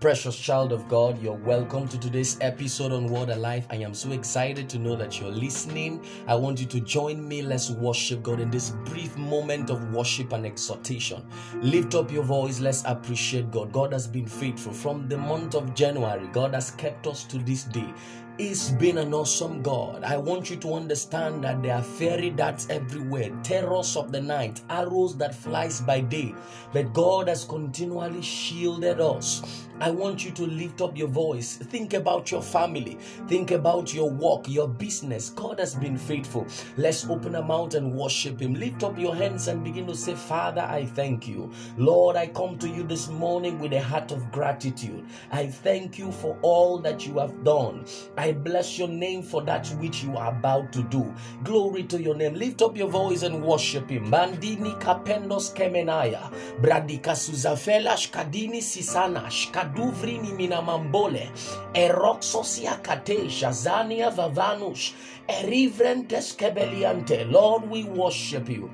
Precious child of God, you're welcome to today's episode on Word Alive. I am so excited to know that you're listening. I want you to join me. Let's worship God in this brief moment of worship and exhortation. Lift up your voice. Let's appreciate God. God has been faithful from the month of January. God has kept us to this day. He's been an awesome God. I want you to understand that there are fiery darts everywhere, terrors of the night, arrows that flies by day. But God has continually shielded us. I want you to lift up your voice. Think about your family. Think about your work, your business. God has been faithful. Let's open our mouth and worship Him. Lift up your hands and begin to say, Father, I thank you. Lord, I come to you this morning with a heart of gratitude. I thank you for all that you have done. Bless your name for that which you are about to do. Glory to your name. Lift up your voice and worship Him. Bandini kapendos kemenaya. Bradika suzafela shkadini sisana shkaduvrini minamambole. Eroxosia kate shazania vavanus. Erivrentes kebeliante. Lord, we worship you.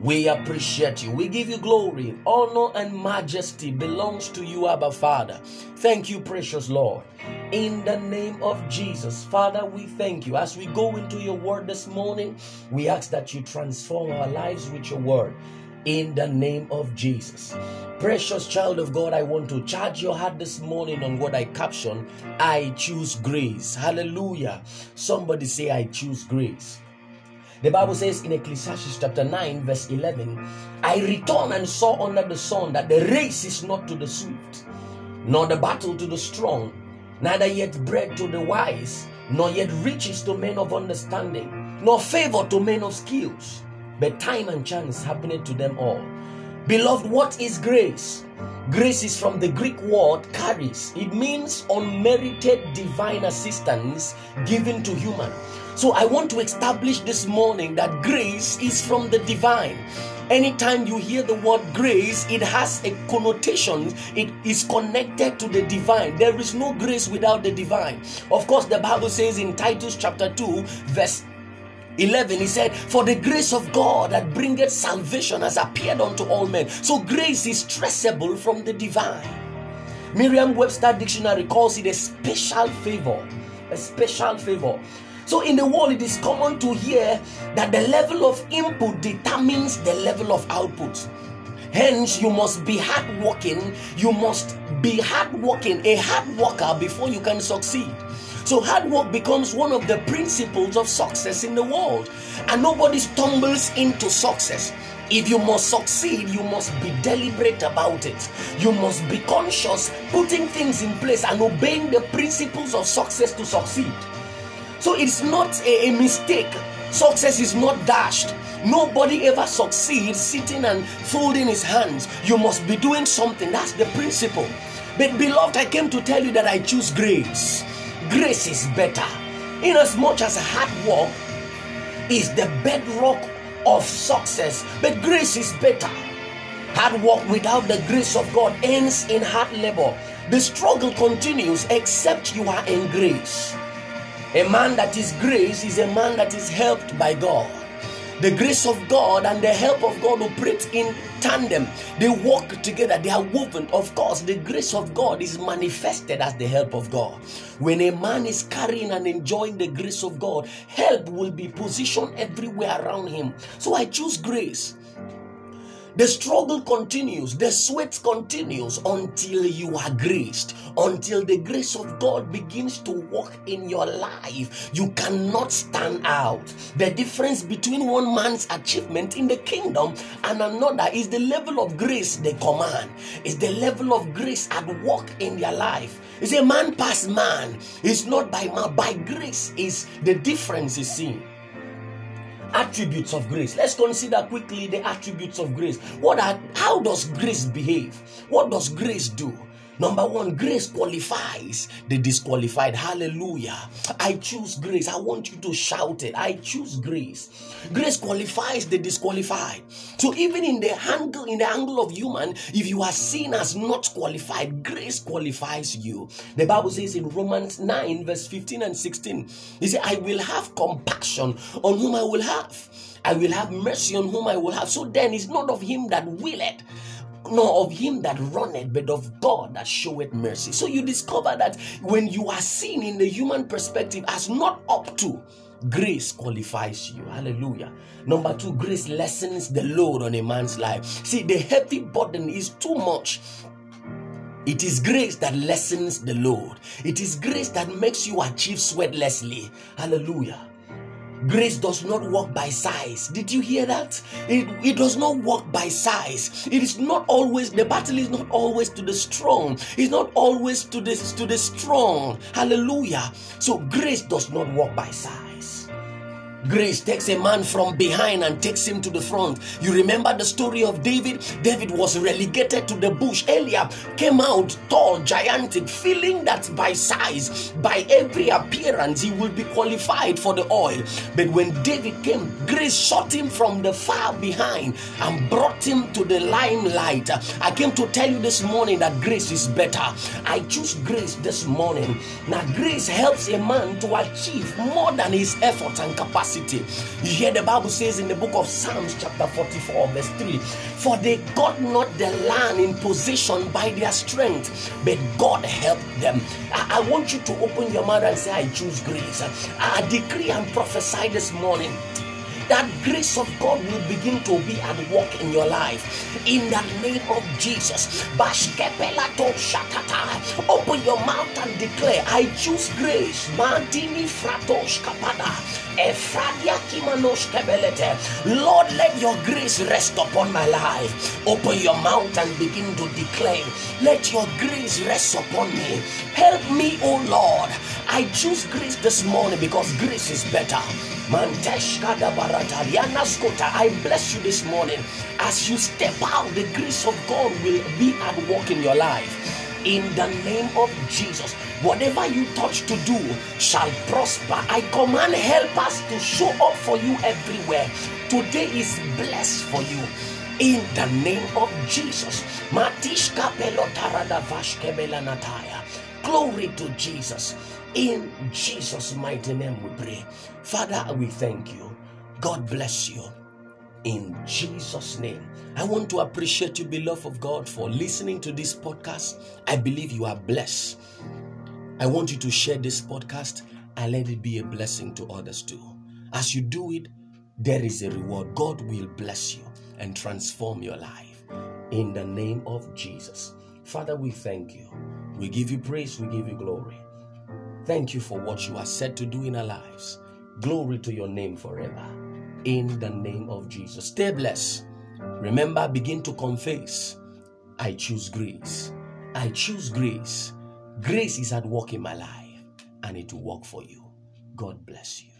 We appreciate you. We give you glory. Honor and majesty belongs to you, Abba Father. Thank you, precious Lord. In the name of Jesus, Father, we thank you. As we go into your word this morning, we ask that you transform our lives with your word. In the name of Jesus. Precious child of God, I want to charge your heart this morning on what I caption I choose grace. Hallelujah. Somebody say, I choose grace. The Bible says in Ecclesiastes chapter 9, verse 11, I returned and saw under the sun that the race is not to the swift, nor the battle to the strong, neither yet bread to the wise, nor yet riches to men of understanding, nor favor to men of skills, but time and chance happened to them all. Beloved, what is grace? Grace is from the Greek word charis. It means unmerited divine assistance given to human. So I want to establish this morning that grace is from the divine. Anytime you hear the word grace, it has a connotation. It is connected to the divine. There is no grace without the divine. Of course, the Bible says in Titus chapter 2, verse 11 he said for the grace of god that bringeth salvation has appeared unto all men so grace is traceable from the divine merriam-webster dictionary calls it a special favor a special favor so in the world it is common to hear that the level of input determines the level of output hence you must be hardworking you must be hardworking a hard worker before you can succeed so hard work becomes one of the principles of success in the world. And nobody stumbles into success. If you must succeed, you must be deliberate about it. You must be conscious, putting things in place and obeying the principles of success to succeed. So it's not a, a mistake. Success is not dashed. Nobody ever succeeds sitting and folding his hands. You must be doing something. That's the principle. But beloved, I came to tell you that I choose grace grace is better inasmuch as hard work is the bedrock of success but grace is better hard work without the grace of god ends in hard labor the struggle continues except you are in grace a man that is grace is a man that is helped by god the grace of God and the help of God operate in tandem. They work together, they are woven. Of course, the grace of God is manifested as the help of God. When a man is carrying and enjoying the grace of God, help will be positioned everywhere around him. So I choose grace. The struggle continues, the sweat continues until you are graced, until the grace of God begins to work in your life. You cannot stand out. The difference between one man's achievement in the kingdom and another is the level of grace they command, is the level of grace at work in their life. It's a man past man. It's not by man, by grace is the difference is seen attributes of grace. Let's consider quickly the attributes of grace. What are how does grace behave? What does grace do Number one, grace qualifies the disqualified. Hallelujah. I choose grace. I want you to shout it. I choose grace. Grace qualifies the disqualified. So even in the angle, in the angle of human, if you are seen as not qualified, grace qualifies you. The Bible says in Romans 9, verse 15 and 16, He said, I will have compassion on whom I will have. I will have mercy on whom I will have. So then it's not of him that willeth nor of him that runneth, but of God that showeth mercy. So you discover that when you are seen in the human perspective as not up to, grace qualifies you. Hallelujah. Number two, grace lessens the load on a man's life. See, the heavy burden is too much it is grace that lessens the load. It is grace that makes you achieve sweatlessly. Hallelujah. Grace does not work by size. Did you hear that? It, it does not work by size. It is not always the battle is not always to the strong. It's not always to the to the strong. Hallelujah. So grace does not work by size. Grace takes a man from behind and takes him to the front. You remember the story of David? David was relegated to the bush. Eliab came out tall, gigantic, feeling that by size, by every appearance, he will be qualified for the oil. But when David came, grace shot him from the far behind and brought him to the limelight. I came to tell you this morning that grace is better. I choose grace this morning. Now, grace helps a man to achieve more than his efforts and capacity You hear the Bible says in the book of Psalms, chapter 44, verse 3 For they got not the land in possession by their strength, but God helped them. I, I want you to open your mouth and say, I choose grace. I decree and prophesy this morning that grace of God will begin to be at work in your life. In the name of Jesus. Open your mouth and declare, I choose grace. Fratos kapada. Lord, let your grace rest upon my life. Open your mouth and begin to declare, Let your grace rest upon me. Help me, O Lord. I choose grace this morning because grace is better. I bless you this morning. As you step out, the grace of God will be at work in your life. In the name of Jesus, whatever you touch to do shall prosper. I command helpers to show up for you everywhere. Today is blessed for you. In the name of Jesus. Glory to Jesus. In Jesus' mighty name we pray. Father, we thank you. God bless you. In Jesus' name. I want to appreciate you, beloved of God, for listening to this podcast. I believe you are blessed. I want you to share this podcast and let it be a blessing to others too. As you do it, there is a reward. God will bless you and transform your life. In the name of Jesus. Father, we thank you. We give you praise, we give you glory. Thank you for what you are set to do in our lives. Glory to your name forever. In the name of Jesus. Stay blessed. Remember, begin to confess. I choose grace. I choose grace. Grace is at work in my life and it will work for you. God bless you.